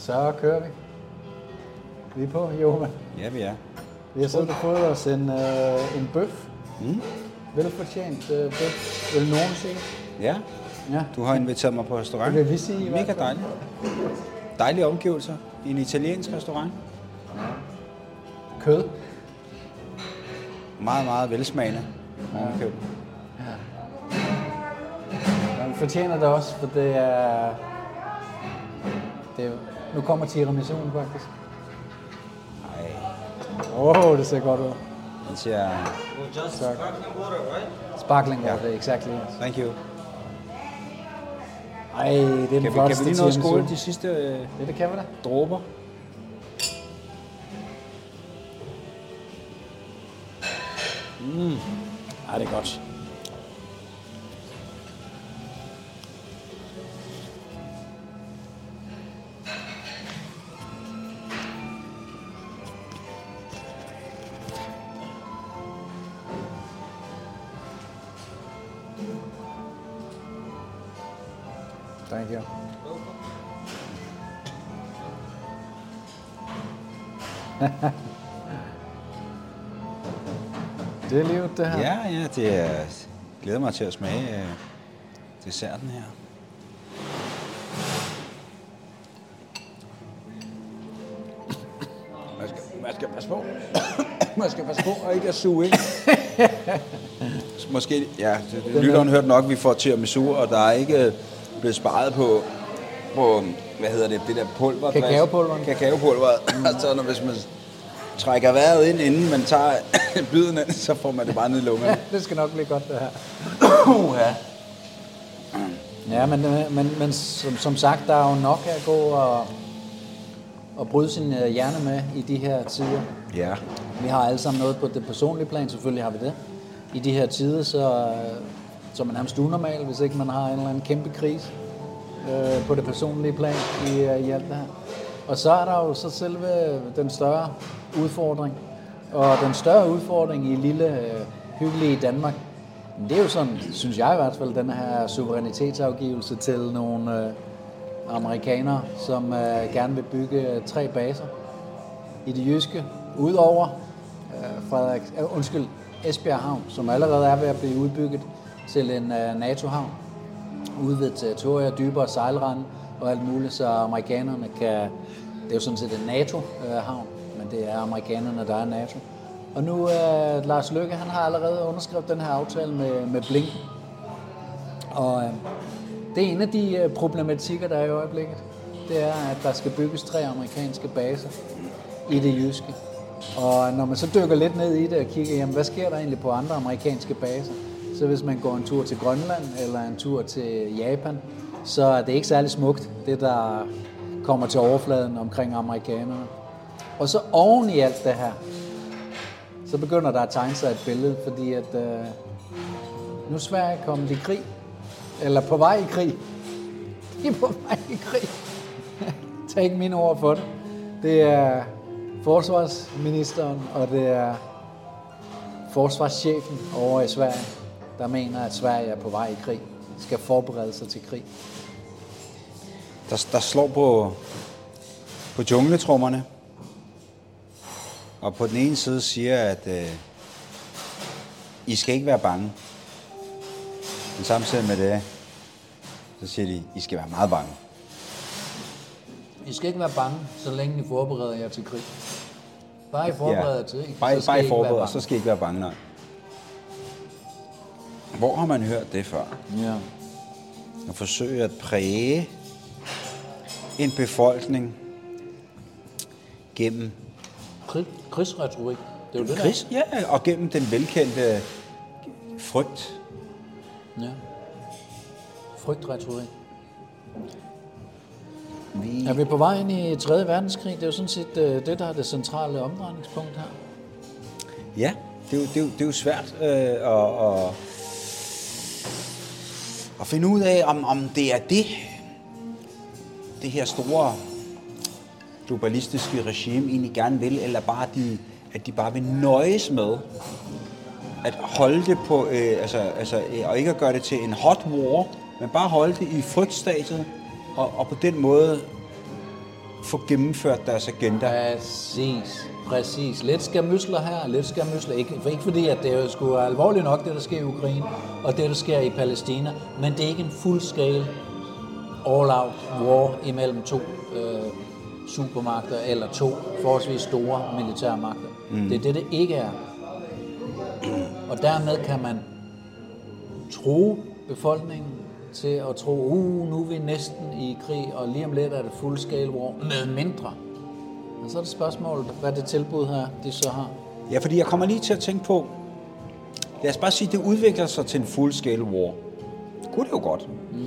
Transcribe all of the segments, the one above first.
Så kører vi. Vi er på, Joma. Ja, vi er. Vi har siddet og fået os en, øh, en bøf. Mm. Velfortjent øh, bøf, vil nogen sige. Ja, Ja, du har inviteret mig på restaurant. det vil vi sige i hvert Mega fald. dejligt. Dejlige omgivelser i en italiensk restaurant. Kød. Meget, meget velsmagende. ovenikøbet. Ja, vi fortjener det også, for det er... Nu kommer tiramisuen faktisk. Ej, Åh, oh, det ser godt ud. den siger, Tak. Sparkling water, exactly. Yes. thank you. Ej, det er den Kan vi, kan flotteste vi lige nå at skåle de sidste øh, Ja, det kan vi da. dråber? Ej, det er godt. Livet, det her. Ja, ja, det er, jeg glæder mig til at smage øh, desserten her. Man skal, man skal passe på. man skal passe på og ikke at suge ind. Måske, ja, lytteren hørte nok, at vi får tiramisu, og der er ikke øh, blevet sparet på, på hvad hedder det, det der pulver. Kakaopulveren. Kakaopulveret. Mm. så når, hvis man trækker vejret ind, inden man tager byden ind, så får man det bare ned i lungerne. det skal nok blive godt, det her. Uh, ja. Ja, men, øh, men, men som, som sagt, der er jo nok at gå og, og bryde sin øh, hjerne med i de her tider. Ja. Vi har alle sammen noget på det personlige plan, selvfølgelig har vi det. I de her tider, så, øh, så er man nærmest unormal, hvis ikke man har en eller anden kæmpe krise øh, på det personlige plan i, i alt det her. Og så er der jo så selve den større udfordring. Og den større udfordring i lille, øh, hyggelige Danmark, det er jo sådan, synes jeg i hvert fald, den her suverænitetsafgivelse til nogle øh, amerikanere, som øh, gerne vil bygge øh, tre baser i det jyske, udover øh, Frederik, øh, undskyld, Esbjerg Havn, som allerede er ved at blive udbygget til en øh, NATO-havn, udvidet territorier, dybere sejlrende og alt muligt, så amerikanerne kan, det er jo sådan set en NATO-havn, øh, det er amerikanerne, der er NATO. Og nu, øh, Lars Løkke, han har allerede underskrevet den her aftale med, med Blink. Og øh, det er en af de øh, problematikker, der er i øjeblikket. Det er, at der skal bygges tre amerikanske baser i det jyske. Og øh, når man så dykker lidt ned i det og kigger, jamen, hvad sker der egentlig på andre amerikanske baser? Så hvis man går en tur til Grønland eller en tur til Japan, så er det ikke særlig smukt, det der kommer til overfladen omkring amerikanerne. Og så oven i alt det her, så begynder der at tegne sig et billede, fordi at øh, nu er Sverige kommet i krig, eller på vej i krig. De er på vej i krig. Tag ikke mine ord for det. Det er forsvarsministeren, og det er forsvarschefen over i Sverige, der mener, at Sverige er på vej i krig, skal forberede sig til krig. Der, der slår på, på jungletrummerne. Og på den ene side siger, at øh, I skal ikke være bange. Men samtidig med det, så siger de, I skal være meget bange. I skal ikke være bange, så længe I forbereder jer til krig. Bare I forbereder jer til krig, Bare, så skal bare I forbereder, så skal I ikke være bange. Nej. Hvor har man hørt det før? Ja. At forsøge at præge en befolkning gennem krigsretorik, det er jo det der. ja, og gennem den velkendte frygt. Ja. Frygtretorik. Vi, Er vi på vej ind i 3. verdenskrig? Det er jo sådan set øh, det, der er det centrale omdrejningspunkt her. Ja, det er jo, det er jo, det er jo svært øh, at, at, at finde ud af, om, om det er det, det her store globalistiske regime egentlig gerne vil, eller bare de, at de bare vil nøjes med at holde det på, øh, altså, altså, øh, og ikke at gøre det til en hot war, men bare holde det i frygtstadiet, og, og på den måde få gennemført deres agenda. Præcis, præcis. Lidt skærmysler her, lidt skærmysler. Ikke, for ikke fordi, at det er sgu alvorligt nok, det der sker i Ukraine, og det der sker i Palæstina, men det er ikke en fuldskala all-out war imellem to øh, supermagter, eller to forholdsvis store militærmagter. Mm. Det er det, det ikke er. Og dermed kan man tro befolkningen til at tro, uh, nu er vi næsten i krig, og lige om lidt er det fuld scale war med mindre. Og så er det spørgsmålet, hvad det tilbud her, de så har. Ja, fordi jeg kommer lige til at tænke på, lad os bare sige, det udvikler sig til en full scale war. Det kunne det jo godt. Mm.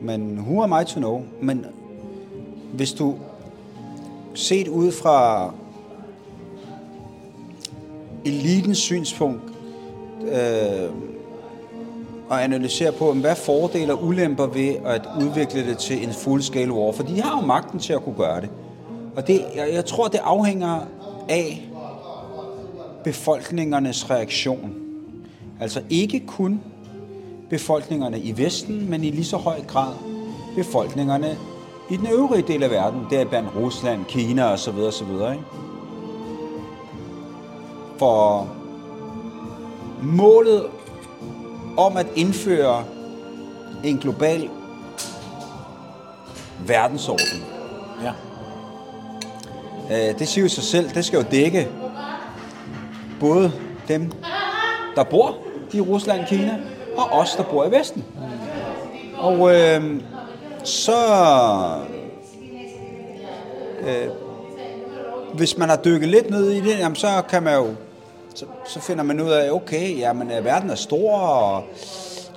Men who am I to know? Men hvis du set ud fra elitens synspunkt øh, og analysere på, hvad fordele og ulemper ved at udvikle det til en full scale war, for de har jo magten til at kunne gøre det. Og det, jeg, jeg tror, det afhænger af befolkningernes reaktion. Altså ikke kun befolkningerne i Vesten, men i lige så høj grad befolkningerne i den øvrige del af verden, der blandt Rusland, Kina osv. osv. Ikke? For målet om at indføre en global verdensorden, Ja. øh, det siger jo sig selv, det skal jo dække både dem, der bor i Rusland, Kina, og os, der bor i Vesten. Og øh, så... Øh, hvis man har dykket lidt ned i det, jamen, så kan man jo... Så, så finder man ud af, okay, jamen, øh, verden er stor, og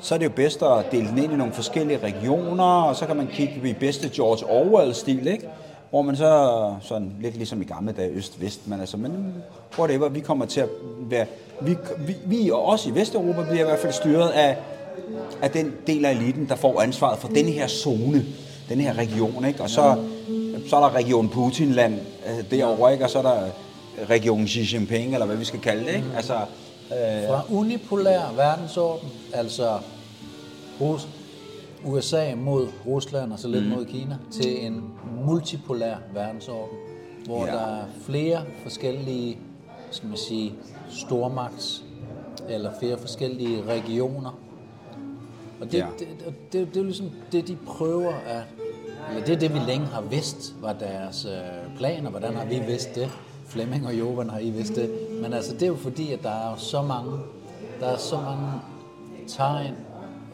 så er det jo bedst at dele den ind i nogle forskellige regioner, og så kan man kigge i bedste George Orwell-stil, ikke? Hvor man så sådan lidt ligesom i gamle dage øst-vest, men altså, men whatever, vi kommer til at være, vi, vi, vi og os i Vesteuropa bliver i hvert fald styret af, af den del af eliten, der får ansvaret for denne her zone, den her region, ikke? Og så, så er der region Putinland øh, derovre, ikke? Og så er der region Xi Jinping, eller hvad vi skal kalde det, ikke? Altså, øh, Fra unipolær verdensorden, altså Rus- USA mod Rusland og så lidt mm. mod Kina, til en multipolær verdensorden, hvor Ja. ja. der er flere forskellige, skal man sige, stormagts, eller flere forskellige regioner. Og det, Ja. det, det, det, det er jo ligesom det, de prøver at... Eller det er det, vi længe har vidst, var deres øh, planer. Hvordan har vi vidst det? Flemming og Jovan har I vidst det. Men altså, det er jo fordi, at der er så mange, der er så mange tegn.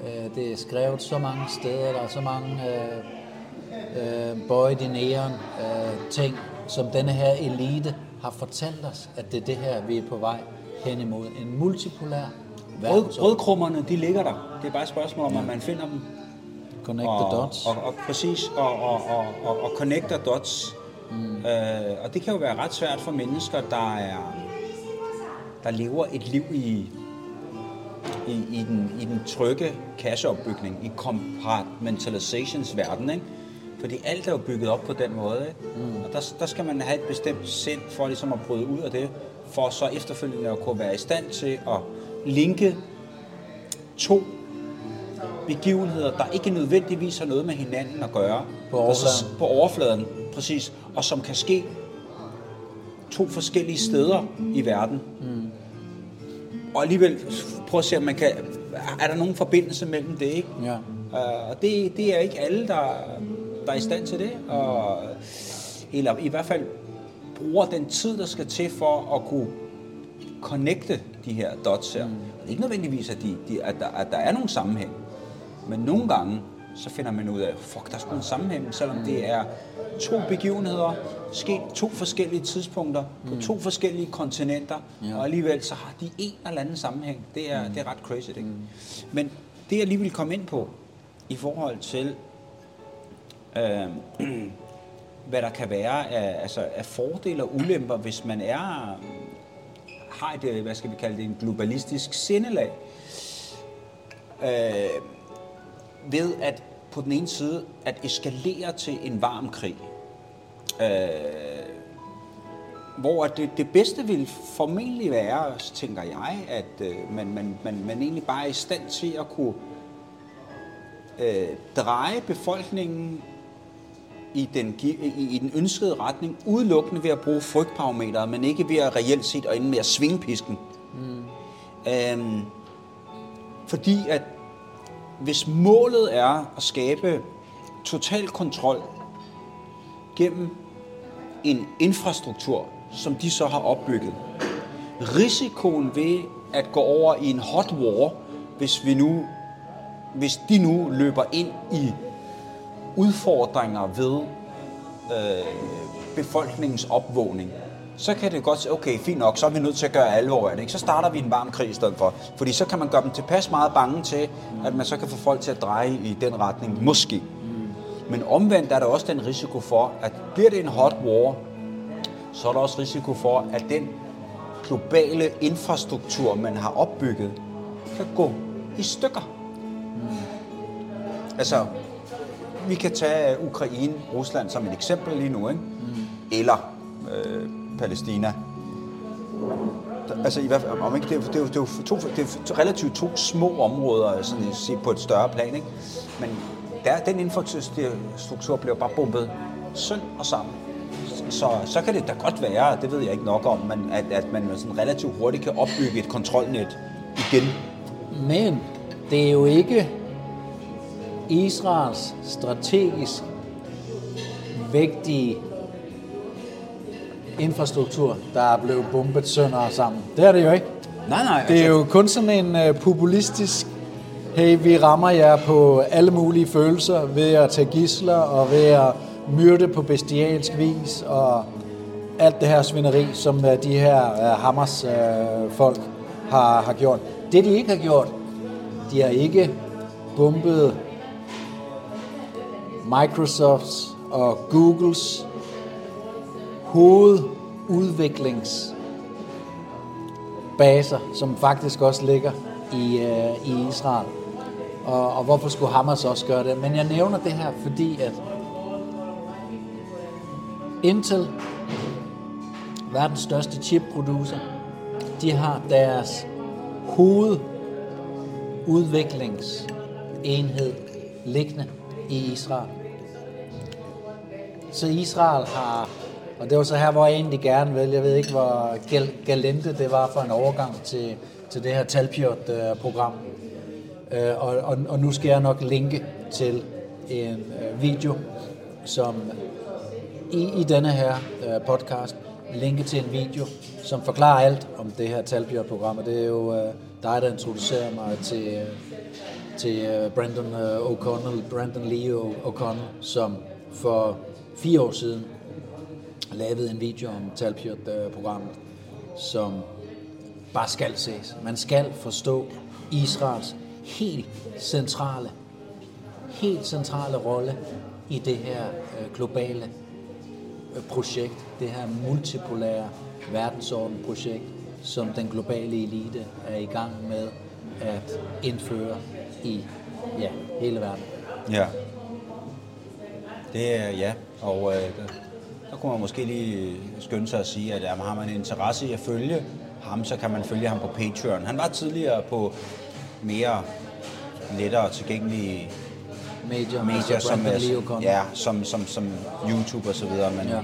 Øh, det er skrevet så mange steder. Der er så mange øh, øh, bøjet i næren øh, ting, som denne her elite har fortalt os, at det er det her, vi er på vej hen imod. En multipolær rød, verdensorden. rødkrummerne, de ligger der. Det er bare et spørgsmål om, at man finder dem. Connect og, the dots. Og, og, præcis, og, og, og, og, og connecter dots. Mm. Øh, og det kan jo være ret svært for mennesker, der er der lever et liv i, i, i, den, i den trygge kasseopbygning, i compartmentalizations verden, ikke? Fordi alt er jo bygget op på den måde, ikke? Mm. Og der, der skal man have et bestemt sind for ligesom at bryde ud af det, for så efterfølgende at kunne være i stand til at linke to begivenheder, der ikke nødvendigvis har noget med hinanden at gøre. På Der så- overfladen. På overfladen, præcis. Og som kan ske to forskellige steder i verden. Mm. Og alligevel prøv at se, om man kan... Er der nogen forbindelse mellem det, ikke? Ja. Uh, og det, det er ikke alle, der, der er i stand til det. Og, eller i hvert fald bruger den tid, der skal til for at kunne connecte de her dots her. Mm. Det er ikke nødvendigvis, at, de, de, at, der, at der er nogen sammenhæng. Men nogle gange, så finder man ud af, fuck, der er sgu en sammenhæng, selvom det er to begivenheder, sket to forskellige tidspunkter, på to forskellige kontinenter, Ja. og alligevel så har de en eller anden sammenhæng. Det er, det er ret crazy, ikke? Men det jeg lige vil komme ind på, i forhold til, øh, hvad der kan være af, altså af fordele og ulemper, hvis man er har et, øh, hvad skal vi kalde det, en globalistisk sindelag. Øh, ved at på den ene side at eskalere til en varm krig. Øh, hvor at det, det bedste vil formentlig være, tænker jeg, at øh, man, man, man, man egentlig bare er i stand til at kunne øh, dreje befolkningen i den, i, i den ønskede retning, udelukkende ved at bruge frygtparameteret, men ikke ved at reelt set og ende med at svinge pisken. Mm. Øhm, fordi at hvis målet er at skabe total kontrol gennem en infrastruktur, som de så har opbygget, risikoen ved at gå over i en hot war, hvis vi nu hvis de nu løber ind i udfordringer ved øh, befolkningens opvågning, så kan det godt sige, okay, fint nok, så er vi nødt til at gøre alvor af det. Ikke? Så starter vi en varm krig i stedet for. Fordi så kan man gøre dem tilpas meget bange til, at man så kan få folk til at dreje i den retning, måske. Men omvendt er der også den risiko for, at bliver det en hot war, så er der også risiko for, at den globale infrastruktur, man har opbygget, kan gå i stykker. Altså, vi kan tage Ukraine, Rusland som et eksempel lige nu, ikke? Mm. eller øh, Palæstina. Der- Altså, i hvert fald, om ikke, det, er, det, er, det, er to, det er relativt to små områder sådan, at sige, på et større plan. Ikke? Men der, den infrastruktur bliver bare bombet sønd og sammen. Så, så kan det da godt være, det ved jeg ikke nok om, men at, at man sådan relativt hurtigt kan opbygge et kontrolnet igen. Men det er jo ikke Israels strategisk vigtige infrastruktur, der er blevet bombet sønder og sammen. Det er det jo ikke. Nej, nej. Det er jo kun sådan en uh, populistisk, hey, vi rammer jer på alle mulige følelser ved at tage gisler og ved at myrde på bestialsk vis og alt det her svineri, som uh, de her uh, Hamas folk har, har gjort. Det de ikke har gjort, de har ikke bombet Microsofts og Googles hovedudviklingsbaser, som faktisk også ligger i, øh, i Israel. Og, og hvorfor skulle Hamas også gøre det? Men jeg nævner det her, fordi at Intel, verdens største chipproducer, de har deres hovedudviklingsenhed liggende i Israel. Så Israel har, og det var så her, hvor jeg egentlig gerne vil, jeg ved ikke, hvor gal- galente det var for en overgang til, til det her Talpiot-program. Øh, og, og, og nu skal jeg nok linke til en øh, video, som i, i denne her øh, podcast, linke til en video, som forklarer alt om det her Talpiot-program. Og det er jo øh, dig, der introducerer mig til, øh, til øh, Brandon øh, O'Connell, Brandon Lee O'Connell, som for fire år siden lavede en video om Talpiot-programmet, som bare skal ses. Man skal forstå Israels helt centrale, helt centrale rolle i det her øh, globale øh, projekt, det her multipolære verdensorden-projekt, som den globale elite er i gang med at indføre i ja, hele verden. Ja. Det er ja, og øh, der, der kunne man måske lige skynde sig at sige, at jamen, har man interesse i at følge ham, så kan man følge ham på Patreon. Han var tidligere på mere lettere tilgængelige Medier, medier, altså som, er, ja, som, som, som YouTube og så videre, men Ja.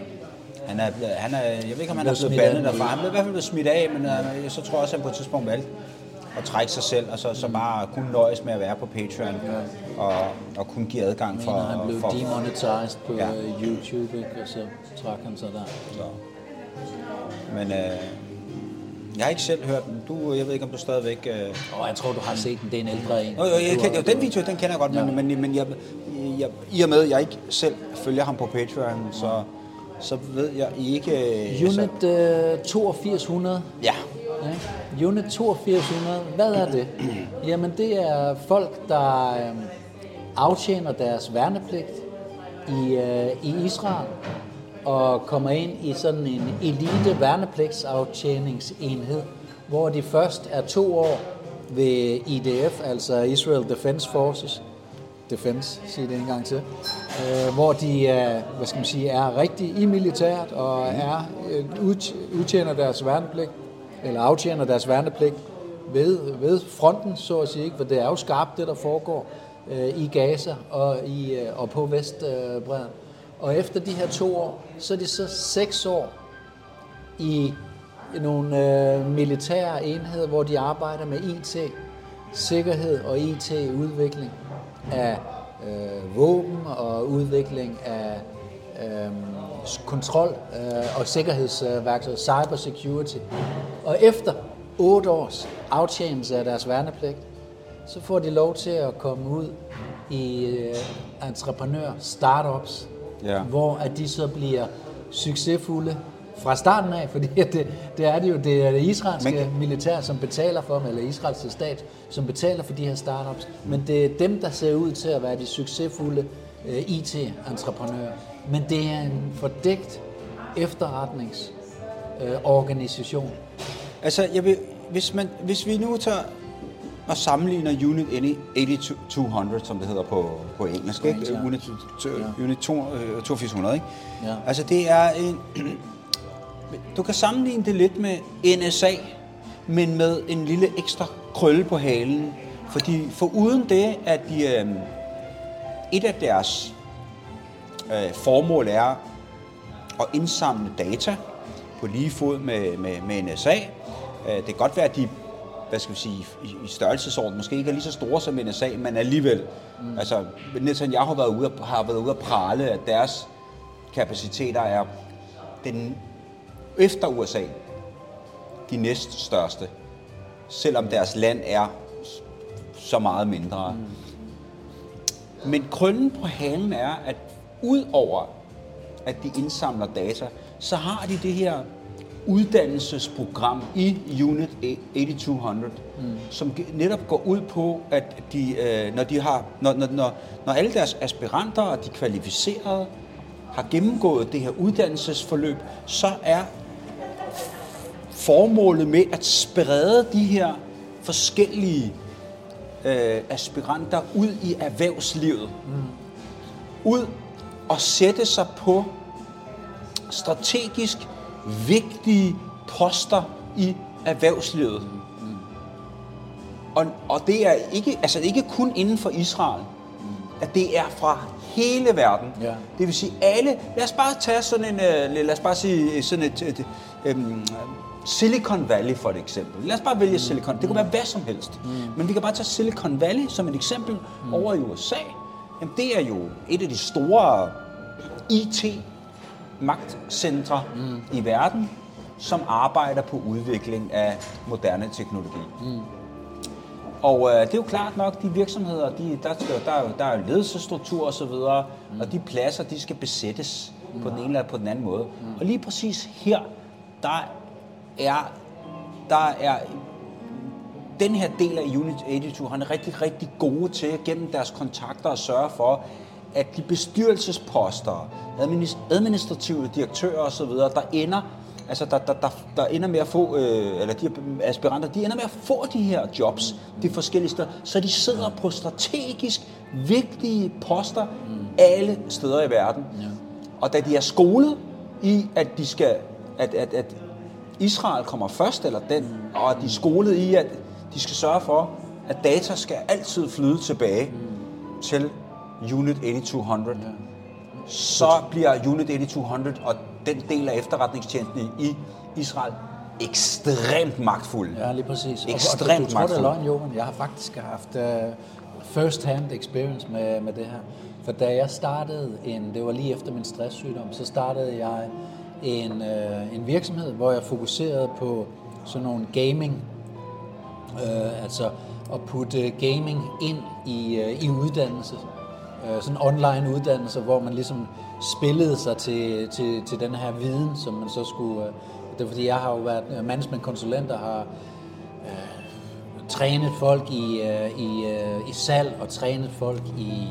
han er, han er, jeg ved ikke, om han, blev er blevet bandet derfra. Han blev i hvert fald blevet smidt af, men øh, så tror jeg også, at han på et tidspunkt valgte at trække sig selv, og så, så bare kun nøjes med at være på Patreon, og, og kun give adgang for... mener, han blev for demonetized på Ja. ja. YouTube, ikke? og så trak han sig der. så. Men øh, jeg har ikke selv hørt den. Du, jeg ved ikke, om du stadigvæk... Øh, Og jeg tror, du har set den. Det er en ældre en. Jo, jo, jeg har- jo, den video, den kender jeg godt, men, Ja. men, men jeg, jeg, i og med, at jeg ikke selv følger ham på Patreon, så, så ved jeg ikke... øh, Unit øh, 8200. Ja, Ja. Unit 8200, hvad er det? Jamen det er folk, der øh, aftjener deres værnepligt i, øh, i Israel og kommer ind i sådan en elite værnepligtsaftjeningsenhed, hvor de først er to år ved IDF, altså Israel Defense Forces, Defense, siger det en gang til, øh, hvor de er, hvad skal man sige, er rigtig i militæret og er øh, ud, udtjener deres værnepligt, eller aftjener deres værnepligt ved, ved fronten, så at sige, ikke? for det er jo skarpt, det der foregår øh, i Gaza og, i, øh, og på Vestbredden. Og efter de her to år, så er de så seks år i nogle øh, militære enheder, hvor de arbejder med IT, sikkerhed og IT-udvikling af øh, våben og udvikling af øh, kontrol øh, og sikkerhedsværktøj, cyber security. Og efter otte års aftjenelse af deres værnepligt, så får de lov til at komme ud i øh, entreprenør startups, Ja. hvor at de så bliver succesfulde fra starten af, fordi det, det er det jo, det er det israelske Men- militær, som betaler for dem, eller israelske stat, som betaler for de her startups. Men det er dem, der ser ud til at være de succesfulde øh, IT-entreprenører. Men det er en fordækt efterretningsorganisation. Øh. Altså, jeg vil, hvis, man, hvis vi nu tager og sammenligner Unit 8200, som det hedder på, på engelsk, ikke? ja. Unit, to, Unit 2, øh, 8200, ikke? Ja. Altså, det er en... Du kan sammenligne det lidt med NSA, men med en lille ekstra krølle på halen. Fordi for uden det, at de, øh, et af deres øh, formål er at indsamle data på lige fod med, med, med NSA. Øh, Det kan godt være, at de hvad skal vi sige, i, i størrelsesorden måske ikke er lige så store som NSA, men alligevel. Mm. Altså, Netanyahu har været, ude, har været ude at prale, at deres kapaciteter er den, efter USA de næststørste, selvom deres land er så meget mindre. Mm. Men krøllen på halen er, at udover at de indsamler data, så har de det her uddannelsesprogram i Unit 8200, mm. som netop går ud på, at de, øh, når, de har, når, når, når, når alle deres aspiranter og de kvalificerede har gennemgået det her uddannelsesforløb, så er formålet med at sprede de her forskellige øh, aspiranter ud i erhvervslivet. Mm. Ud og sætte sig på strategisk vigtige poster i erhvervslivet. Og, og det er ikke, altså ikke kun inden for Israel, at det er fra hele verden. Ja. Det vil sige alle, lad os bare tage sådan en, øh, lad os bare sige sådan et, et, øhm, Silicon Valley for et eksempel. Lad os bare vælge Silicon. Det kunne være hvad som helst. Mm. Men vi kan bare tage Silicon Valley som et eksempel mm. over i USA. Jamen, det er jo et af de store IT-magtcentre mm. i verden, som arbejder på udvikling af moderne teknologi. Mm. Og øh, det er jo klart nok, de virksomheder, de, der, der, er der er jo ledelsesstruktur og så videre, mm. og de pladser, de skal besættes mm. på den ene eller på den anden måde. Mm. Og lige præcis her, der er, der er den her del af Unit 82, han er rigtig, rigtig gode til gennem deres kontakter at sørge for, at de bestyrelsesposter, administ- administrative direktører osv., der ender altså der, der, der, der ender med at få, øh, eller de aspiranter, de ender med at få de her jobs, de forskellige steder, så de sidder på strategisk vigtige poster alle steder i verden. Og da de er skolet i, at de skal, at, at, at Israel kommer først, eller den, og at de er skolet i, at de skal sørge for, at data skal altid flyde tilbage til Unit 8200. Så bliver Unit 8200 og den del af efterretningstjenesten i Israel ekstremt magtfuld. Ja, lige præcis. Og- Ekstremt og, du tror, det er magtfuld. løgn, Johan. Jeg har faktisk haft uh, first-hand experience med, med det her. For da jeg startede en, det var lige efter min stresssygdom, så startede jeg en, uh, en virksomhed, hvor jeg fokuserede på sådan nogle gaming, Øh, altså at putte gaming ind i, øh, i uddannelse. Øh, sådan online uddannelse, hvor man ligesom spillede sig til, til, til den her viden, som man så skulle... Øh, det er fordi, jeg har jo været øh, managementkonsulent og har øh, trænet folk i, øh, i, øh, i salg og trænet folk i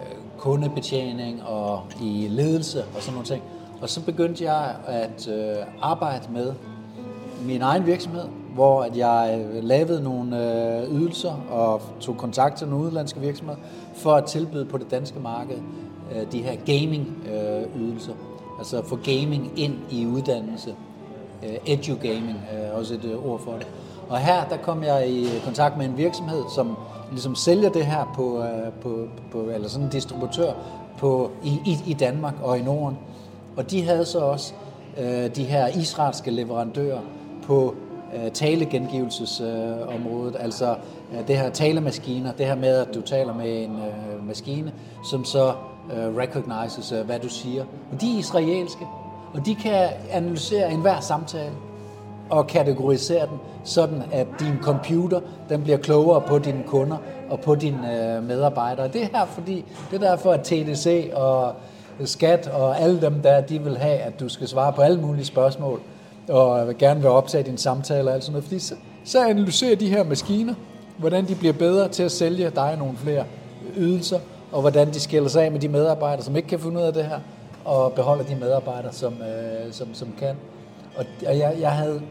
øh, kundebetjening og i ledelse og sådan nogle ting. Og så begyndte jeg at øh, arbejde med min egen virksomhed, hvor at jeg lavede nogle øh, ydelser og tog kontakt til nogle udenlandske virksomheder for at tilbyde på det danske marked øh, de her gaming-ydelser. Øh, altså få gaming ind i uddannelse. Øh, edugaming er også et øh, ord for det. Og her der kom jeg i kontakt med en virksomhed, som ligesom sælger det her på, øh, på, på eller sådan en distributør på, i, i, i Danmark og i Norden. Og de havde så også øh, de her israelske leverandører på Øh, talegengivelsesområdet, altså øh, det her talemaskiner, det her med, at du taler med en øh, maskine, som så recognizes, hvad du siger. Og de er israelske, og de kan analysere enhver samtale og kategorisere den, sådan at din computer den bliver klogere på dine kunder og på dine øh, medarbejdere. Det er her, fordi det er derfor, at TDC og Skat og alle dem der, de vil have, at du skal svare på alle mulige spørgsmål og gerne vil optage din samtale og alt sådan noget. Fordi så, så analyserer de her maskiner, hvordan de bliver bedre til at sælge dig nogle flere ydelser, og hvordan de skiller sig af med de medarbejdere, som ikke kan finde ud af det her, og beholder de medarbejdere, som, øh, som, som kan. Og jeg, jeg havde,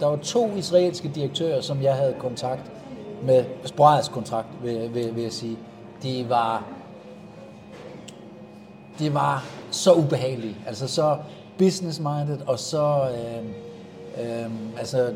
der var to israelske direktører, som jeg havde kontakt med, sporadisk kontrakt, vil, vil, vil jeg sige. De var, de var så ubehagelige, altså så business-minded, og så øh, øh, altså,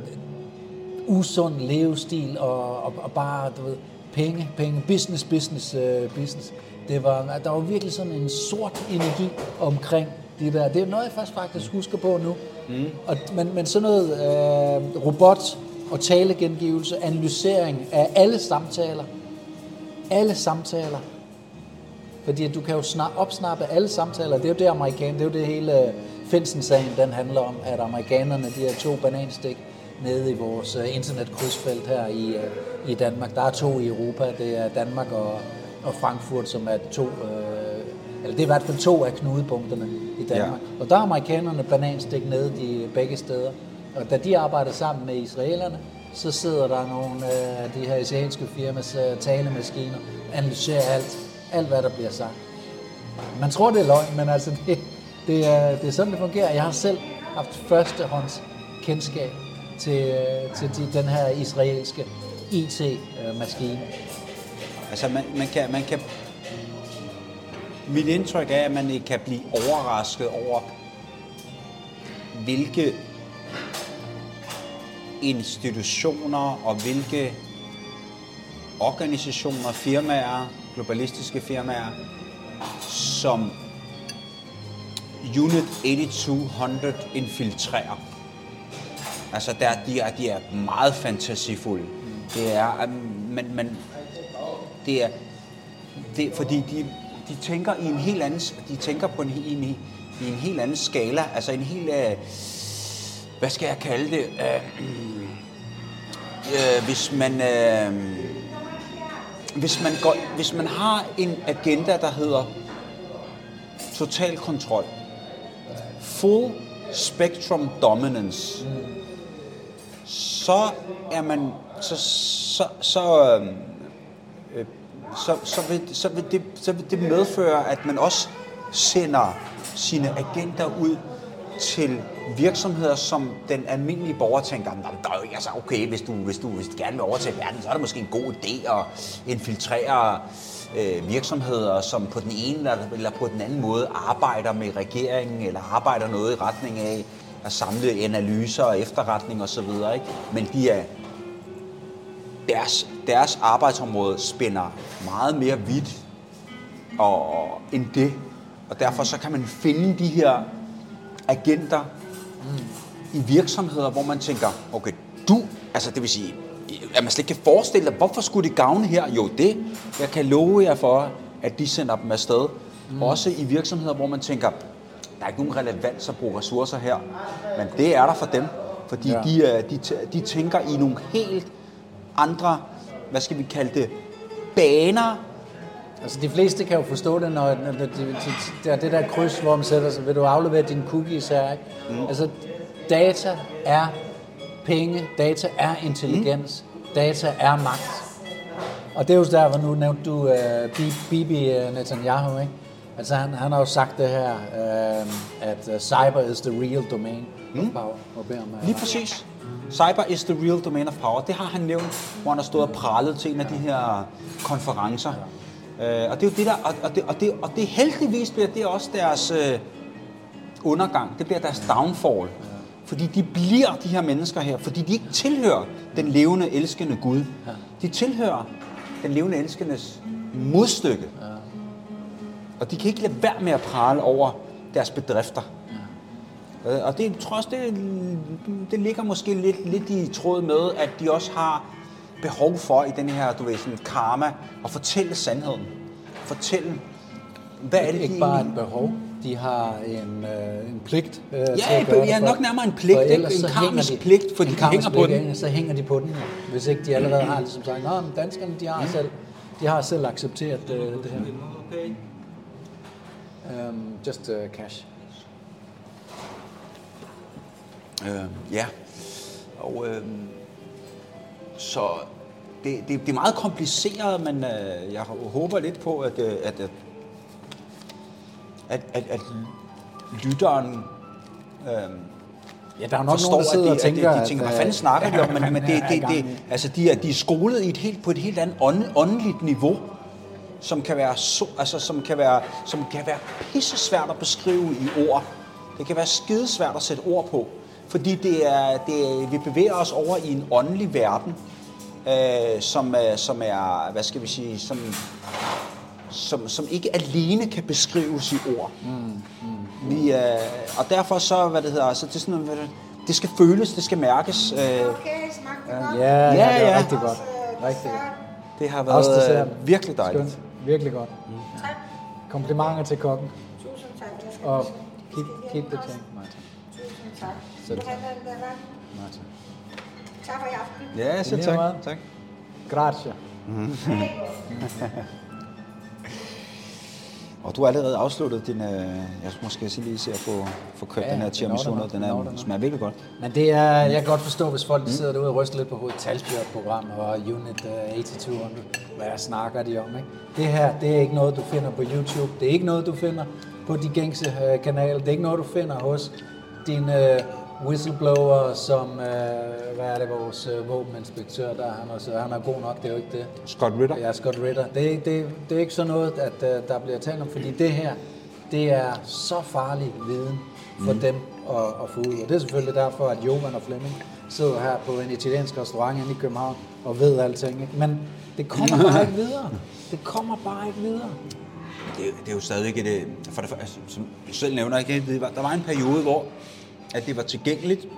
usund levestil, og, og, og bare, du ved, penge, penge, business, business, uh, business. Det var, der var virkelig sådan en sort energi omkring det der. Det er noget, jeg først faktisk husker på nu. Mm. Og, men, men sådan noget øh, robot og talegengivelse, analysering af alle samtaler, alle samtaler, fordi du kan jo snart opsnappe alle samtaler. Det er jo det, amerikan, det er jo det hele Finsen-sagen, den handler om, at amerikanerne, de har to bananstik nede i vores uh, internetkrydsfelt her i, uh, i Danmark. Der er to i Europa, det er Danmark og, og Frankfurt, som er to, uh, eller det er i hvert fald to af knudepunkterne i Danmark. Ja. Og der er amerikanerne bananstik nede de begge steder. Og da de arbejder sammen med israelerne, så sidder der nogle af de her israelske firmas talemaskiner, analyserer alt, alt hvad der bliver sagt. Man tror, det er løgn, men altså det, det, er, det er sådan, det fungerer. Jeg har selv haft førstehånds kendskab til, til de, den her israelske IT-maskine. Altså man, man, kan, man kan... Mit indtryk er, at man ikke kan blive overrasket over, hvilke institutioner og hvilke organisationer, firmaer, globalistiske firmaer, som Unit 8200 infiltrerer. Altså, der, de, er, de er meget fantasifulde. Det er, men, men det er, det, fordi de, de tænker i en helt anden, de tænker på en, i, en, i en helt anden skala, altså en helt, uh, hvad skal jeg kalde det, uh, uh, hvis man, uh, hvis man går, hvis man har en agenda, der hedder total kontrol, full spectrum dominance, så er man, så, så, så, øhm, øh, så, så, vil, så, vil det, så vil det medføre, at man også sender sine agenter ud til virksomheder, som den almindelige borger tænker, der er jo altså okay, hvis du, hvis, du, hvis du gerne vil overtage verden, så er det måske en god idé at infiltrere øh, virksomheder, som på den ene eller på den anden måde arbejder med regeringen, eller arbejder noget i retning af at samle analyser og efterretning osv. Ikke? Men de er, deres, deres arbejdsområde spænder meget mere vidt og, og, end det. Og derfor så kan man finde de her agenter mm. i virksomheder, hvor man tænker, okay, du, altså det vil sige, at man slet ikke kan forestille dig, hvorfor skulle det gavne her? Jo, det, jeg kan love jer for, at de sender dem afsted. Mm. Også i virksomheder, hvor man tænker, der er ikke nogen relevans at bruge ressourcer her. Men det er der for dem, fordi ja. de, de, de tænker i nogle helt andre, hvad skal vi kalde det, baner. Altså de fleste kan jo forstå det, når, når det, det, det, er det der kryds, hvor man sætter sig, vil du aflevere dine cookies her, ikke? Mm. Altså data er penge, data er intelligens, mm. data er magt. Og det er jo der, hvor nu nævnte du uh, Bibi Netanyahu, ikke? Altså han, han har jo sagt det her, uh, at cyber is the real domain mm. of power. Uh, Lige præcis. Cyber is the real domain of power. Det har han nævnt, hvor han har stået og pralet til en af de her konferencer. Ja. Uh, og det er jo det der, og, og, det, og, det, og det heldigvis bliver det også deres uh, undergang. Det bliver deres downfall. Fordi de bliver de her mennesker her, fordi de ikke tilhører den levende, elskende Gud. De tilhører den levende, elskendes modstykke. Og de kan ikke lade være med at prale over deres bedrifter. Øh, Og det tror jeg også, det, det ligger måske lidt, lidt i tråd med, at de også har behov for i den her, du ved, sådan karma, at fortælle sandheden. Fortælle, hvad er det, ikke bare et behov, de har en, øh, en pligt øh, til Ja, at gøre det ja, for- nok nærmere en pligt, for ellers En så hænger karmisk de- pligt, for de hænger på den. Så hænger de på den, hvis ikke de allerede har ligesom sagt, Nå, men danskerne, de har selv, de har selv accepteret øh, det her. Um, just uh, cash. Øh, ja, og øh, så det, det, det er meget kompliceret, men øh, jeg håber lidt på, at, øh, at, at, at, at, at lytteren øh, Ja, der er nok forstår, nogen, der sidder at og de, tænker, at de, de tænker, hvad fanden snakker de om? Men, men det, det, det, altså, de, er, de er skolet i et helt, på et helt andet ånd, åndeligt niveau, som kan være, så, altså, som kan være, som kan være pisse svært at beskrive i ord. Det kan være skidesvært at sætte ord på, fordi det er, det er, vi bevæger os over i en åndelig verden, øh, som, er, som er, hvad skal vi sige, som, som, som ikke alene kan beskrives i ord. Mm, mm. Vi, øh, og derfor så, hvad det hedder, så det er sådan det, det skal føles, det skal mærkes. Øh, Okay, smagte det godt? Ja, ja, Ja, det er ja. rigtig godt. Øh, Rigtig godt. det har været dessert. øh, virkelig dejligt. Skønt. Virkelig godt. Tak. Komplimenter til kokken. Tusind tak. Og keep, keep the tank, Martin. Tusind tak. Selv den vand? Martin. Tak for i aften. Ja, selv tak. tak. Grazie. Og du har allerede afsluttet din, øh, jeg skal måske sige lige se at få, få købt Ja, den her tiramisu, den det når er, der nok. smager virkelig godt. Men det er, jeg kan godt forstå, hvis folk de sidder derude og ryster lidt på hovedet. Talsbjørn-program og Unit øh, 8200. Hvad snakker de om, ikke? Det her, det er ikke noget, du finder på YouTube. Det er ikke noget, du finder på de gængse øh, kanaler. Det er ikke noget, du finder hos din øh, whistleblower, som, øh, hvad er det, vores øh, våbeninspektør, der han, også, han er god nok, det er jo ikke det. Scott Ritter. Ja, Scott Ritter. Det, det, det er ikke sådan noget, at uh, der bliver talt om, fordi det her, det er så farlig viden for mm. dem at, at få ud. Og det er selvfølgelig derfor, at Jovan og Flemming sidder her på en italiensk restaurant inde i København og ved alting. Ikke? Men det kommer bare ikke videre. Det kommer bare ikke videre. Det, det er jo stadigvæk et, øh, for det, altså, som du selv nævner, ikke? Der var en periode, hvor at det var tilgængeligt,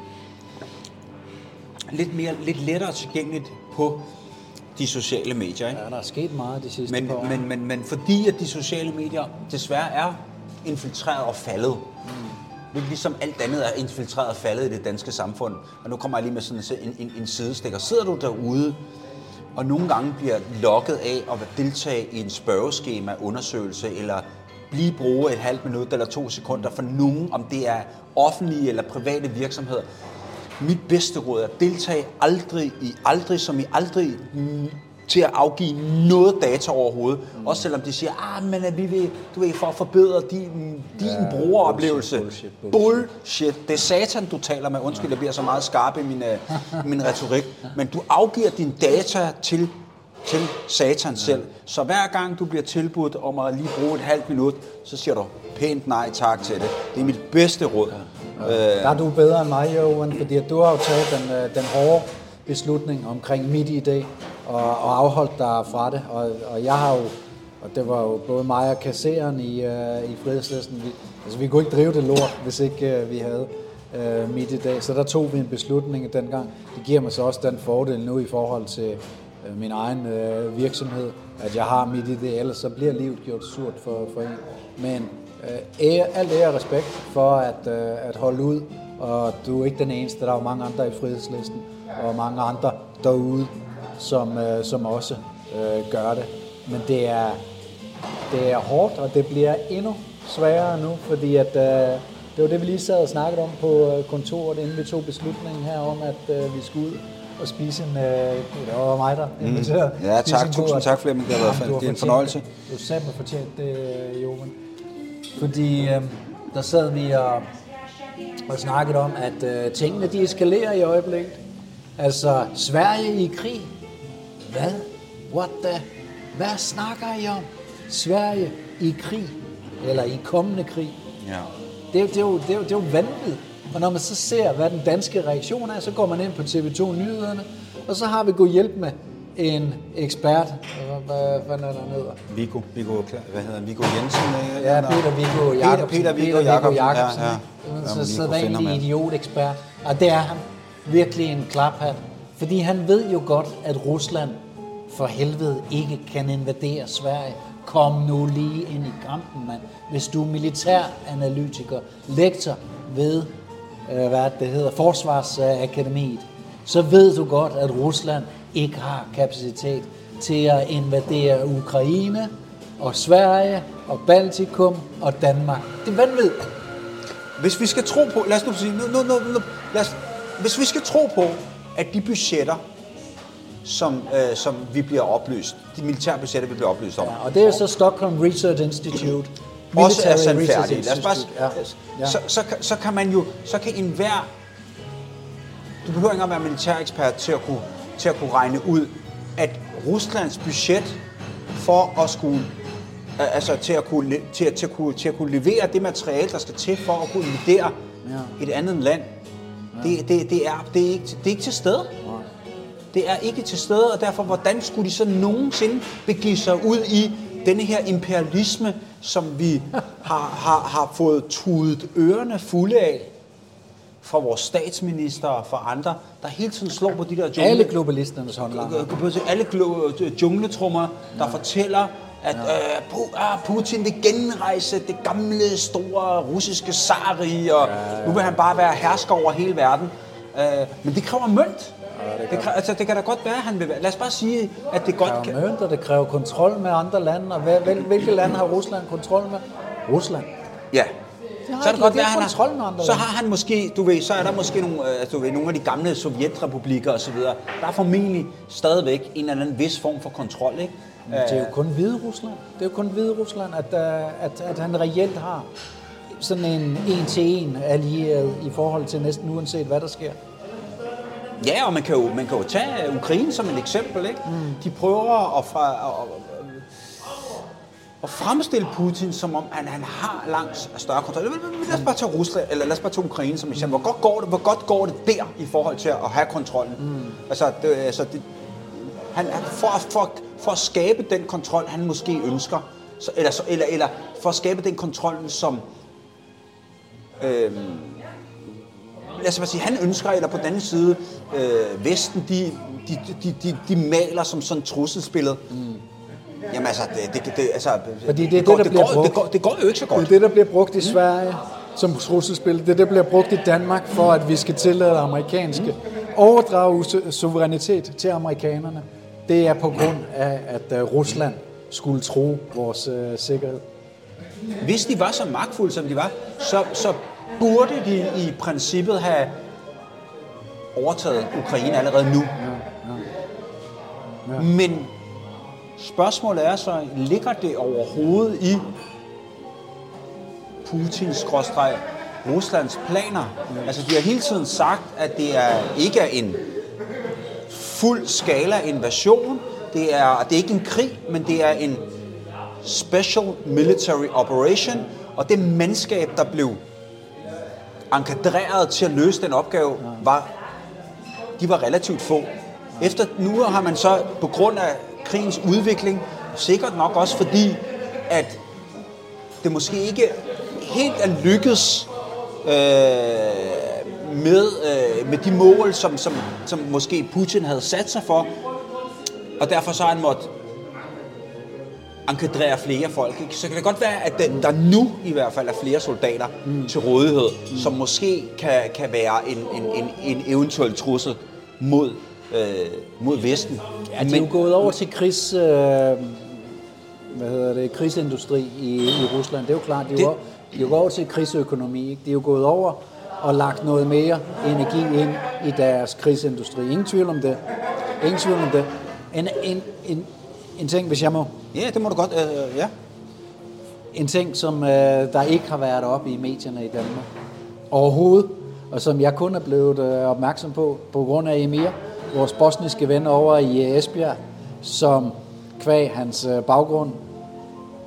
lidt, mere, lidt lettere tilgængeligt på de sociale medier. Ikke? Ja, der er sket meget de sidste Men, par år. men, men, men fordi at de sociale medier desværre er infiltreret og faldet, mm. ligesom alt andet er infiltreret og faldet i det danske samfund, og nu kommer jeg lige med sådan en, en, en sidestikker. Sidder du derude, og nogle gange bliver lokket af at deltage i en spørgeskema, undersøgelse, eller blive bruge et halvt minut eller to sekunder for nogen, om det er offentlige eller private virksomheder. Mit bedste råd er at deltage aldrig i aldrig som i aldrig til at afgive noget data overhovedet. Mm. Også selvom de siger, ah, men at vi vil, du ved, for at forbedre din, din ja, brugeroplevelse. bullshit, bullshit, bullshit. Det er satan, du taler med. Undskyld, jeg bliver så meget skarp i min, uh, min retorik. Men du afgiver dine data til til satan selv. Så hver gang du bliver tilbudt om at lige bruge et halvt minut, så siger du pænt nej tak til det. Det er mit bedste råd. Øh, Der er du bedre end mig, Johan, fordi du har jo taget den, øh, den hårde beslutning omkring mit idé og, og afholdt dig fra det. Og, og jeg har jo, og det var jo både mig og kasseren i, øh, i Frihedslisten, vi, altså vi kunne ikke drive det lort, hvis ikke øh, vi havde øh, mit idé. Så der tog vi en beslutning dengang. Det giver mig så også den fordel nu i forhold til Øh, min egen øh, virksomhed, at jeg har mit ideal, så bliver livet gjort surt for, for en. Men øh, ære, alt ære og respekt for at, øh, at holde ud, og du er ikke den eneste, der er jo mange andre i frihedslisten, og mange andre derude, som, øh, som også øh, gør det. Men det er, det er hårdt, og det bliver endnu sværere nu, fordi at, øh, det var det, vi lige sad og snakkede om på øh, kontoret, inden vi tog beslutningen her om, at øh, vi skulle ud og spise en... Øh, det var mig, der inviterede. Mm. Ja, tak. Tusind god- tak, Flemming. Det har været du det er en fornøjelse. det. Du sagde mig fortjent det, øh, Johan. Fordi øh, der sad vi og, og snakkede om, at øh, tingene de eskalerer i øjeblikket. Altså, Sverige i krig. Hvad? What the? Hvad snakker I om? Sverige i krig. Eller i kommende krig. ja. Det det, er jo, det, er jo, det er jo vanvittigt. Og når man så ser, hvad den danske reaktion er, så går man ind på TV2 Nyhederne, og så har vi gået hjælp med en ekspert. Hvad fanden er der hedder? Viggo, Viggo, hvad hedder? Viggo Jensen? øh, Ja, han er- Peter Viggo Peter, Jacobsen. Peter Viggo Jacobsen. Jacobsen. Ja, ja. Så sædvanlig ja. idiotekspert. Og det er han. Virkelig en klaphat. Fordi han ved jo godt, at Rusland for helvede ikke kan invadere Sverige. Kom nu lige ind i kampen, mand. Hvis du er militæranalytiker, lektor ved, øh, hvad det hedder, Forsvarsakademiet, så ved du godt, at Rusland ikke har kapacitet til at invadere Ukraine og Sverige og Baltikum og Danmark. Det er vanvittigt. Hvis vi skal tro på, lad os nu sige, nu, nu, nu, nu, lad os, hvis vi skal tro på, at de budgetter, som, øh, som vi bliver oplyst, de militære budgetter, vi bliver oplyst om, Ja, og det er så Stockholm Research Institute. Også er sandfærdige. Lad os bare. Ja. Ja. så, så, så kan man jo, så kan enhver, du behøver ikke engang være militærekspert til at kunne, til at kunne regne ud, at Ruslands budget for at skulle altså til at kunne, til, at- til, at kunne, til at kunne levere det materiale, der skal til for at kunne invadere Ja. et andet land, det, det, det, er, det, er ikke, det er ikke til stede. Det er ikke til stede, og derfor, hvordan skulle de så nogensinde begive sig ud i denne her imperialisme, som vi har, har, har fået tudet ørerne fulde af fra vores statsminister og fra andre, der hele tiden slår på de der jungle, Alle globalisternes håndlanger. alle glo- jungletrummer, der fortæller, at øh, Pu- ah, Putin vil genrejse det gamle, store russiske zarrige, og nu vil han bare være hersker over hele verden. Øh, men det kræver mønt. Det, kræver, altså, det kan da godt være, at han vil være. Lad os bare sige, at det godt Det kan... kræver mønt, og det kræver kontrol med andre lande. Og hvad, hvil, hvilke lande har Rusland kontrol med? Rusland. Ja. har Så er det godt være, han kontrol med har, andre så har han måske, du ved, så er der måske nogle, øh, altså, du ved, nogle af de gamle sovjetrepublikker osv. Der er formentlig stadigvæk en eller anden vis form for kontrol, ikke? Det er jo kun Hvide Rusland. Det er jo kun Hvide Rusland, at, øh, at, at han reelt har sådan en en-til-en allieret i forhold til næsten uanset hvad der sker. Ja, og man kan jo, man kan jo tage Ukraine som et eksempel. Ikke? Mm. De prøver at, fra, at, at, fremstille Putin, som om han, han har langt større kontrol. Lad os bare tage Rusland, eller lad os bare tage Ukraine som eksempel. Hvor godt går det, hvor godt går det der i forhold til at have kontrollen? Mm. Altså, det, altså det, han, for, for, for at skabe den kontrol, han måske ønsker, så, eller, så, eller, eller for at skabe den kontrol, som øhm, lad os bare sige, han ønsker, eller på den anden side, øh, Vesten, de, de, de, de, de maler som sådan et trusselsbillede. Mm. Jamen altså, det, det, det, altså, Fordi det er det, går, der det, bliver går, brugt. det, går, det går jo ikke så Det er godt. det, der bliver brugt i Sverige som trusselsspil. Det er det, der bliver brugt i Danmark for, at vi skal tillade amerikanske overdrage su- suverænitet til amerikanerne. Det er på grund af, at øh, Rusland skulle tro vores øh, sikkerhed. Hvis de var så magtfulde, som de var, så, så burde de i princippet have overtaget Ukraine allerede nu. Ja. Men spørgsmålet er så, ligger det overhovedet i Putins skråstreg Ruslands planer? Altså, de har hele tiden sagt, at det er ikke er en fuld skala invasion. Det er, det er ikke en krig, men det er en special military operation. Og det mandskab, der blev enkadreret til at løse den opgave, var, de var relativt få. Efter nu har man så på grund af krigens udvikling, sikkert nok også fordi, at det måske ikke helt er lykkedes øh, med, øh, med de mål, som, som, som måske Putin havde sat sig for, og derfor så har han måttet enkadrere flere folk. Ikke? Så kan det godt være, at der, der nu i hvert fald er flere soldater mm. til rådighed, mm. som måske kan, kan være en, en, en, en eventuel trussel mod, øh, mod Vesten. Ja, de er jo gået over til krigs, øh, hvad hedder det, krigsindustri i, i Rusland. Det er jo klart, de er, Det- jo, de er jo gået over til krigsøkonomi. Ikke? De er jo gået over og lagt noget mere energi ind i deres krigsindustri. Ingen tvivl om det. Ingen tvivl om det. En, en, en, en ting, hvis jeg må, Ja, det må du godt. Øh, ja. en ting, som øh, der ikke har været oppe i medierne i Danmark overhovedet, og som jeg kun er blevet øh, opmærksom på, på grund af Emir, vores bosniske ven over i øh, Esbjerg, som kvæg hans øh, baggrund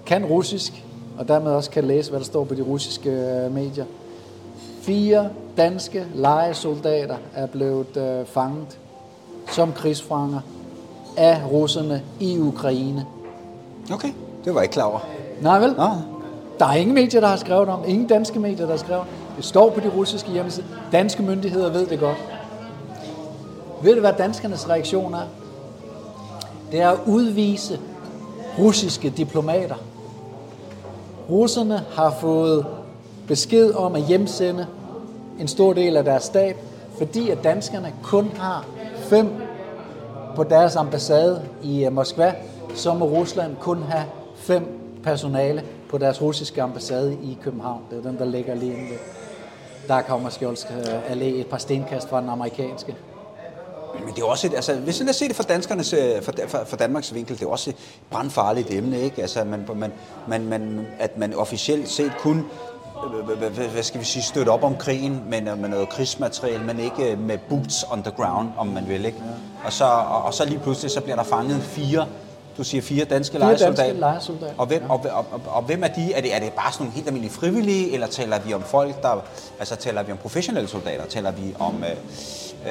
kan russisk, og dermed også kan læse, hvad der står på de russiske øh, medier. Fire danske lejesoldater er blevet øh, fanget som krigsfanger af russerne i Ukraine. Okay, det var jeg ikke klar over. Nej vel? Nå, Der er ingen medier, der har skrevet om. Ingen danske medier, der har skrevet. Det står på de russiske hjemmesider. Danske myndigheder ved det godt. Ved du, hvad danskernes reaktion er? Det er at udvise russiske diplomater. Russerne har fået besked om at hjemsende en stor del af deres stab, fordi at danskerne kun har fem på deres ambassade i øh, Moskva, så må Rusland kun have fem personale på deres russiske ambassade i København. Det er den, der ligger lige inde ved der kommer Skjoldsk øh, Allé et par stenkast fra den amerikanske. Men det er også et, altså, hvis man ser det fra, danskernes, øh, fra, fra, Danmarks vinkel, det er også et brandfarligt emne, ikke? Altså, man, man, man, man, at man officielt set kun hvad- hvad skal vi sige, støtte op om krigen med, med noget krigsmateriel, men ikke med boots on the ground, om man vil. Ikke? Og, så, og, og så lige pludselig så bliver der fanget fire, du siger fire danske lejesoldater. Og hvem, ja. og, og, og, og hvem er de? Er det, er det bare sådan nogle helt almindelige frivillige, eller taler vi om folk, der... Altså taler vi om professionelle soldater? Taler vi om... Øh,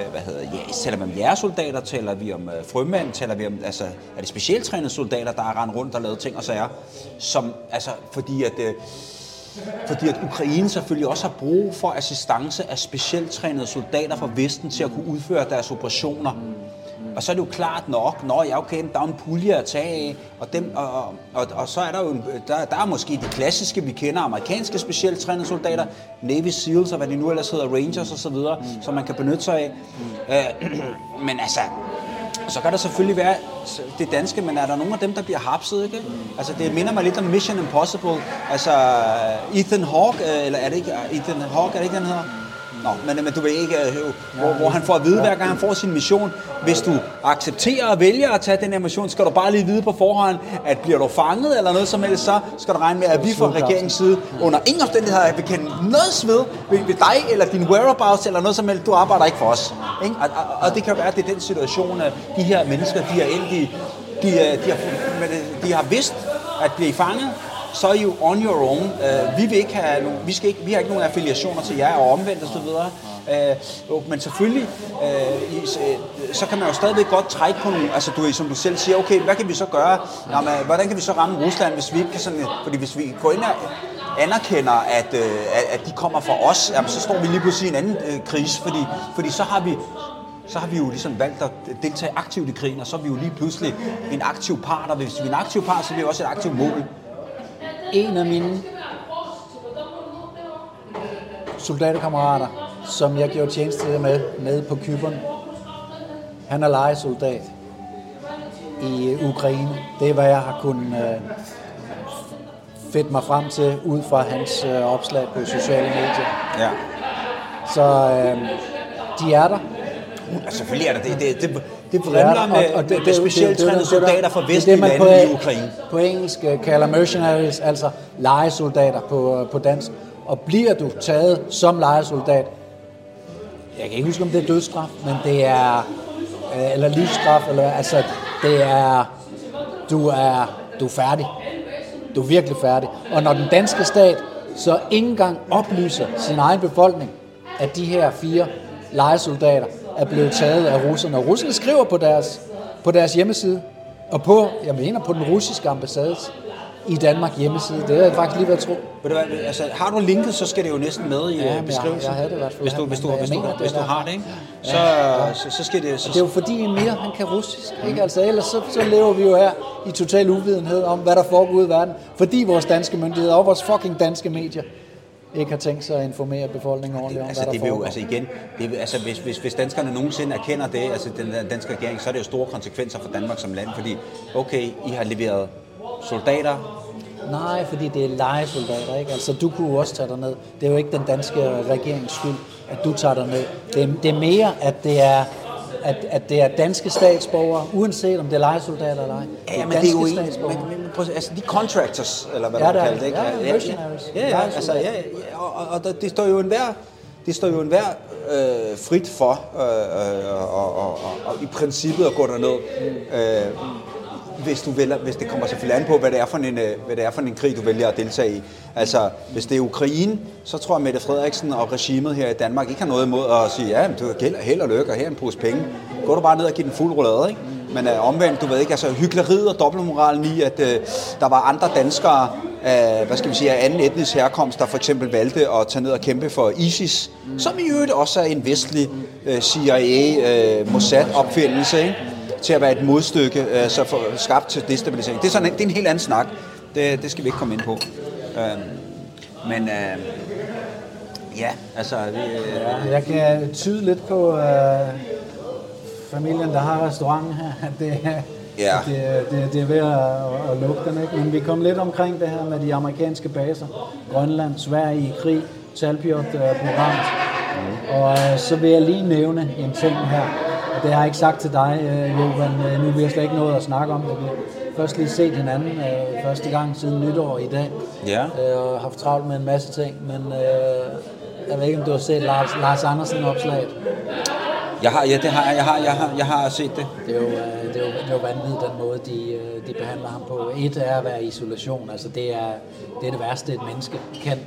øh, hvad hedder ja, taler vi om jægersoldater? Taler vi om øh, frømænd? Taler vi om... Altså, er det specialtrænede soldater, der har rendt rundt og lavet ting og sager? Som, altså, fordi at... Øh, fordi at Ukraine selvfølgelig også har brug for assistance af specielt trænede soldater fra Vesten til at kunne udføre deres operationer. Og så er det jo klart nok, når jeg okay, der er en pulje at tage af, og, dem, og, og, og, og så er der jo, en, der, der er måske de klassiske, vi kender, amerikanske specielt trænede soldater, Navy Seals og hvad de nu ellers hedder, Rangers osv., som man kan benytte sig af. Øh, men altså, så kan der selvfølgelig være det danske, men er der nogen af dem, der bliver harpset, ikke? Altså, det minder mig lidt om Mission Impossible. Altså, Ethan Hawke, øh, eller er det ikke Ethan Hawke, er det ikke, den hedder? Nå, men, men du ved ikke, øh, hvor, hvor han får at vide, hver gang han får sin mission, hvis du accepterer og vælger at tage den her mission, skal du bare lige vide på forhånd, at bliver du fanget eller noget som helst, så skal du regne med, at vi fra regeringens side under ingen omstændigheder vil kende noget ved, ved dig eller din whereabouts eller noget som helst. Du arbejder ikke for os. Ikke? Og, og, og det kan være, at det er den situation, at de her mennesker, de er endt i, de, øh, de, har, øh, de har vidst, at blive fanget, så er I jo on your own. Uh, vi vil ikke have nogen, vi, skal ikke, vi har ikke nogen affiliationer til jer og omvendt og videre. Øh, uh, jo, men selvfølgelig, uh, i, uh, så kan man jo stadigvæk godt trække på nogle, altså du, som du selv siger, okay, hvad kan vi så gøre? Jamen, hvordan kan vi så ramme Rusland, hvis vi ikke kan sådan, fordi hvis vi går ind og anerkender, at, uh, at, at de kommer fra os, jamen, så står vi lige pludselig i en anden uh, krise, fordi, fordi så har vi så har vi jo ligesom valgt at deltage aktivt i krigen, og så er vi jo lige pludselig en aktiv part, og hvis vi er en aktiv part, så bliver vi også et aktivt mål. En af mine soldaterkammerater, som jeg gjorde tjeneste med nede på Kyberen, han er lejesoldat i Ukraine. Det er, hvad jeg har kunnet øh, fedt mig frem til, ud fra hans øh, opslag på sociale medier. Ja. Så øh, de er der. Ja, selvfølgelig er der det. Det, det, det De er der, vrimler med, med, med specielt trænede soldater fra vestlige man lande på, i Ukraine. På engelsk øh, kalder mercenaries, altså lejesoldater på, øh, på dansk. Og bliver du taget som lejesoldat, jeg kan ikke huske, om det er dødsstraf, men det er, øh, eller livsstraf, eller altså, det er, du er, du er færdig. Du er virkelig færdig. Og når den danske stat så ikke engang oplyser sin egen befolkning, at de her fire lejesoldater er blevet taget af russerne. Og russerne skriver på deres, på deres hjemmeside, og på, jeg mener på den russiske ambassades i Danmark hjemmeside. Det har jeg faktisk lige været tro. Ved du hvad, altså, har du linket, så skal det jo næsten med i Ja, ja, men jeg- beskrivelsen. jeg havde det i hvert fald. Hvis du, hvis du, hvis du, mener, hvis er du har det, ikke? Så, så, så skal det... Så, Det er jo fordi Emir, han kan russisk, ikke? Altså ellers så, så lever vi jo her i total uvidenhed om, hvad der foregår ude i verden. Fordi vores danske myndigheder og vores fucking danske medier ikke har tænkt sig at informere befolkningen ordentligt om, Altså, hvad det der vil jo, altså igen, det altså, hvis, hvis, hvis danskerne nogensinde erkender det, altså den danske regering, så er det jo store konsekvenser for Danmark som land, fordi, okay, I har leveret soldater, Nej, fordi det er lejesoldater, ikke? Altså, du kunne også tage dig ned. Det er jo ikke den danske regerings skyld, at du tager dig ned. Det er, det er mere, at det er, at, at det er danske statsborgere, uanset om det er lejesoldater eller ej. Ja, men det er jo statsborgere. men, altså de contractors, eller hvad Ja, man der er kalder det, ikke? det. Ja, ja, mercenaries. ja, ja, altså, ja, ja, og, og der, det står jo enhver, det står jo enhver øh, frit for, øh, øh, og, og, og, og, i princippet at gå derned, øh, hvis, du vælger, hvis det kommer selvfølgelig an på, hvad det, er for en, øh, hvad det er for en krig, du vælger at deltage i. Altså, hvis det er Ukraine, så tror jeg, Mette Frederiksen og regimet her i Danmark ikke har noget imod at sige, ja, men du gælder held og lykke, og her er en pose penge. Gå du bare ned og giv den fuld rullade, ikke? Men øh, omvendt, du ved ikke, altså hyggeleriet og dobbeltmoralen i, at øh, der var andre danskere af, hvad skal vi sige, af anden etnisk herkomst, der for eksempel valgte at tage ned og kæmpe for ISIS, mm. som i øvrigt også er en vestlig øh, CIA-Mossad-opfindelse, øh, ikke? til at være et modstykke, øh, så for, skabt til destabilisering. Det er, sådan, en- det er en helt anden snak. Det, det skal vi ikke komme ind på. Øh, men øh, ja, altså... Vi, øh, Ja, jeg kan tyde lidt på øh, familien, der har restauranten her, at det, Ja. at det, det, det er ved at, at lukke den. Ikke? Men vi kom lidt omkring det her med de amerikanske baser. Grønland, Sverige i krig, på ramt. Og øh, så vil jeg lige nævne en ting her. Og det har jeg ikke sagt til dig, øh, Jovan. Øh, Nu vil jeg slet ikke noget at snakke om det. Vi først lige set hinanden øh, første gang siden nytår i dag. Ja. Øh, og haft travlt med en masse ting. Men øh, jeg ved ikke, om du har set Lars, Lars Andersen opslaget jeg har, ja, det har jeg. Jeg har, jeg har, jeg har set det. Det er jo, øh, det er jo, det er jo vanvittigt, den måde, de, øh, de behandler ham på. Et er at være i isolation. Altså, det er det, er det værste, et menneske kan,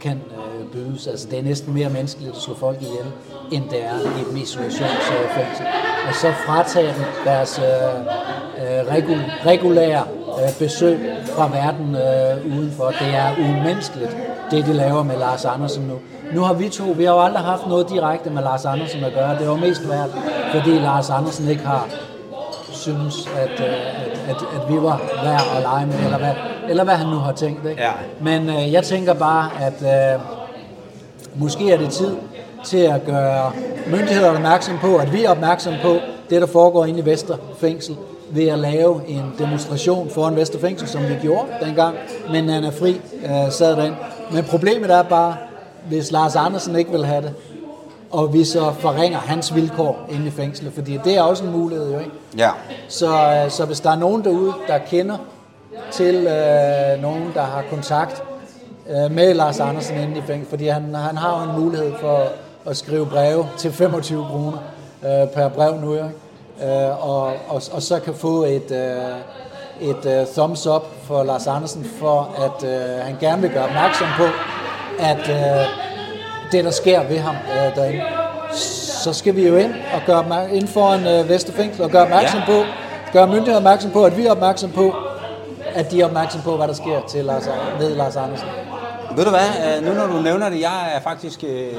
kan øh, bydes. Altså, det er næsten mere menneskeligt at slå folk ihjel, end det er i et isolationsfængsel. Og så fratager dem deres øh, øh, regul, regulære øh, besøg fra verden øh, udenfor. Det er umenneskeligt, det de laver med Lars Andersen nu. Nu har vi to, vi har jo aldrig haft noget direkte med Lars Andersen at gøre. Det var mest værd, fordi Lars Andersen ikke har synes, at, øh, at, at, at vi var værd at lege med, eller hvad, eller hvad han nu har tænkt. Ikke? Ja. Men øh, jeg tænker bare, at øh, måske er det tid til at gøre myndighederne opmærksom på, at vi er opmærksom på det, der foregår inde i Vesterfængsel, ved at lave en demonstration foran Vesterfængsel, som vi gjorde dengang, men Anna Fri øh, sad derinde. Men problemet er bare, hvis Lars Andersen ikke vil have det, og vi så forringer hans vilkår inde i fængslet, fordi det er også en mulighed jo, ikke? Ja. Så, øh, så hvis der er nogen derude, der kender til øh, nogen, der har kontakt øh, med Lars Andersen inde i fængsel, fordi han, han har jo en mulighed for at skrive breve til 25 kroner øh, per brev nu, ikke? Øh, og, og, og så kan få et, øh, et øh, thumbs up for Lars Andersen, for at øh, han gerne vil gøre opmærksom på, at øh, det, der sker ved ham øh, derinde, så skal vi jo ind og gøre opmærk- ind foran øh, Vesterfængsel og gøre opmærksom Ja. på, gøre myndigheder opmærksom på, at vi er opmærksom på, at de er opmærksom på, hvad der sker til Lars, ved Lars Andersen. Ved du hvad, øh, nu når du nævner det, jeg er faktisk, øh,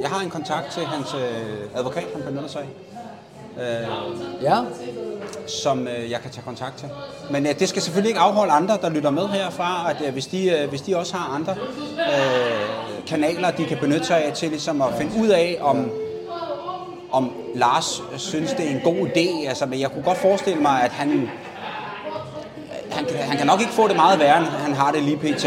jeg har en kontakt til hans øh, advokat, han benytter sig af, øh, Ja, som øh, jeg kan tage kontakt til. Men øh, det skal selvfølgelig ikke afholde andre, der lytter med herfra, at øh, hvis, de, øh, hvis de også har andre øh, kanaler, de kan benytte sig af til ligesom at finde ud af, om, om Lars synes, det er en god idé. Altså, men jeg kunne godt forestille mig, at han, han, han kan nok ikke få det meget værre, end han har det lige pt.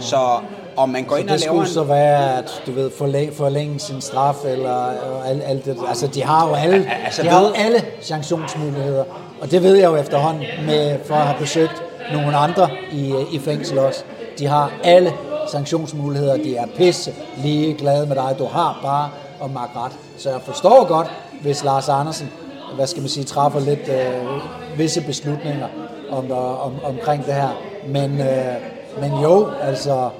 Så om man går ind og det laver skulle en... så være, at du ved, forlænge, forlænge sin straf, eller og alt, alt det. Altså, de har jo alle, Altså, de har jo alle sanktionsmuligheder. Og det ved jeg jo efterhånden, med, for at have besøgt nogle andre i, i fængsel også. De har alle sanktionsmuligheder. De er pisse lige glade med dig. Du har bare at makke ret. Så jeg forstår godt, hvis Lars Andersen, hvad skal man sige, træffer lidt øh, visse beslutninger om, øh, om, omkring det her. Men, øh, men jo, altså,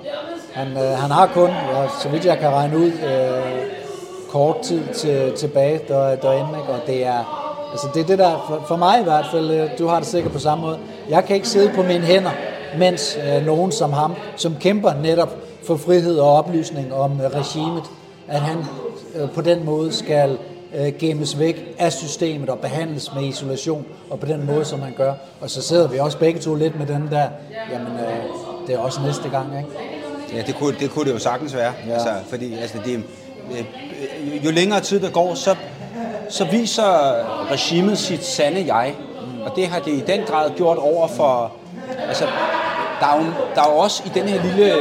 han, øh, han har kun, ja, så vidt jeg kan regne ud, øh, kort tid til, tilbage der, derinde, ikke? og det er, altså det er det der, for, for mig i hvert fald, øh, du har det sikkert på samme måde, jeg kan ikke sidde på mine hænder, mens øh, nogen som ham, som kæmper netop for frihed og oplysning om øh, regimet, at han øh, på den måde skal øh, gemmes væk af systemet og behandles med isolation, og på den måde, som han gør. Og så sidder vi også begge to lidt med den der, jamen øh, det er også næste gang, ikke? Ja, det kunne, det kunne det jo sagtens være. Ja. Altså, fordi altså, det, øh, jo længere tid der går, så, så viser regimet sit sande jeg. Mm. Og det har det i den grad gjort over for... Altså, der er jo, der er jo også i den her lille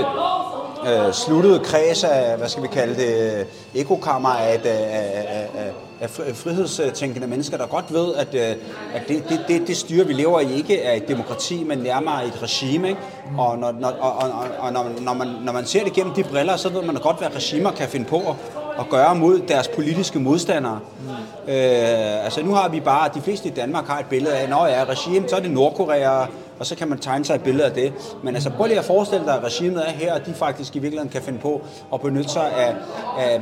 øh, sluttede kreds af, hvad skal vi kalde det, ekokammer af, et, af, af, af, af fri- frihedstænkende mennesker, der godt ved, at, øh, at det, det, det, det styre, vi lever i, ikke er et demokrati, men nærmere et regime. Ikke? Og, når, når, og, og, og når, når, man, når man ser det gennem de briller, så ved man godt, hvad regimer kan finde på at, at gøre mod deres politiske modstandere. Mm. Øh, altså nu har vi bare, de fleste i Danmark har et billede af, når jeg er regime, så er det Nordkorea og så kan man tegne sig et billede af det. Men altså prøv lige at forestille dig, at regimet er her, og de faktisk i virkeligheden kan finde på at benytte sig af, af,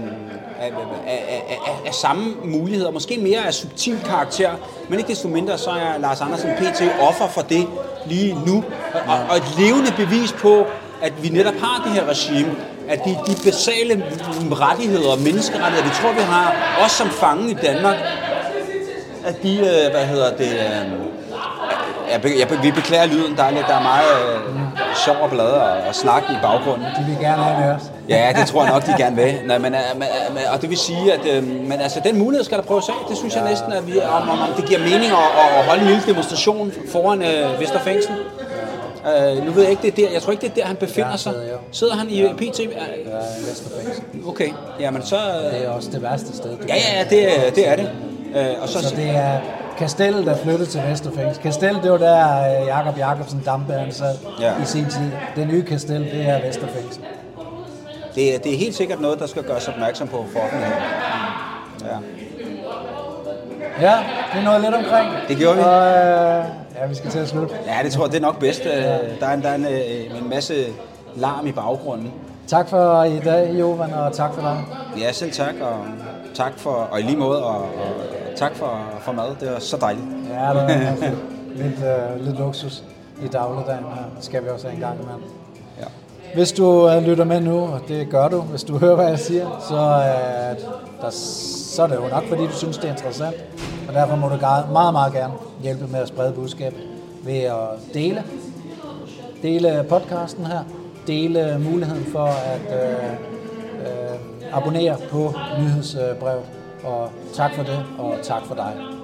af, af, af, af, af samme muligheder, måske mere af subtil karakter, men ikke desto mindre, så er Lars Andersen PT offer for det lige nu, og, og et levende bevis på, at vi netop har det her regime, at de, de basale rettigheder og menneskerettigheder, vi tror, vi har, også som fange i Danmark, at de, øh, hvad hedder det, øh, jeg, be- jeg, vi beklager lyden, der er, lidt, der er meget øh, sjov og blad og, og snak i baggrunden. De vil gerne have med os. Ja, det tror jeg nok, de gerne vil. Nej, men, øh, men, øh, og det vil sige, at øh, men, altså, den mulighed skal der prøves af. Det synes jeg næsten, at vi, om, om, om det giver mening at, at holde en lille demonstration foran øh, Vesterfængsel. Øh, nu ved jeg ikke, det er der. Jeg tror ikke, det er der, han befinder sig. sidder han i PT? Ja, Vesterfængsel. Okay, jamen så... øh, Det er også det værste sted. Ja, ja, det, er- det er det. Øh, og så, Så det er Kastellet, der flyttede til Vesterfængsel. Kastellet, det var der øh, Jakob Jakobsen Dampe, han sad Ja. i sin tid. Det nye Kastel, det er Vesterfængsel. det, er- det er helt sikkert noget, der skal gøres opmærksom på for offentligheden. Ja. Ja, det er noget lidt omkring. Det gjorde vi. Og, øh, ja, vi skal til at slutte. ja, det tror jeg, det er nok bedst. Øh, Der er, en, der er en, øh, en masse larm i baggrunden. Tak for i dag, Jovan, og tak for dig. Ja, selv tak, og tak for, og i lige måde, og, og tak for, for mad. Det var så dejligt. Ja, det er lidt, øh, lidt luksus i dagligdagen her. Det skal vi også have en gang imellem. Ja. Hvis du øh, lytter med nu, og det gør du, hvis du hører, hvad jeg siger, så, øh, der, så er det jo nok, fordi du synes, det er interessant. Og derfor må du meget, meget gerne hjælpe med at sprede budskabet ved at dele. Dele podcasten her. Dele muligheden for at øh, øh, abonnere på nyhedsbrevet. Og tak for det, og tak for dig.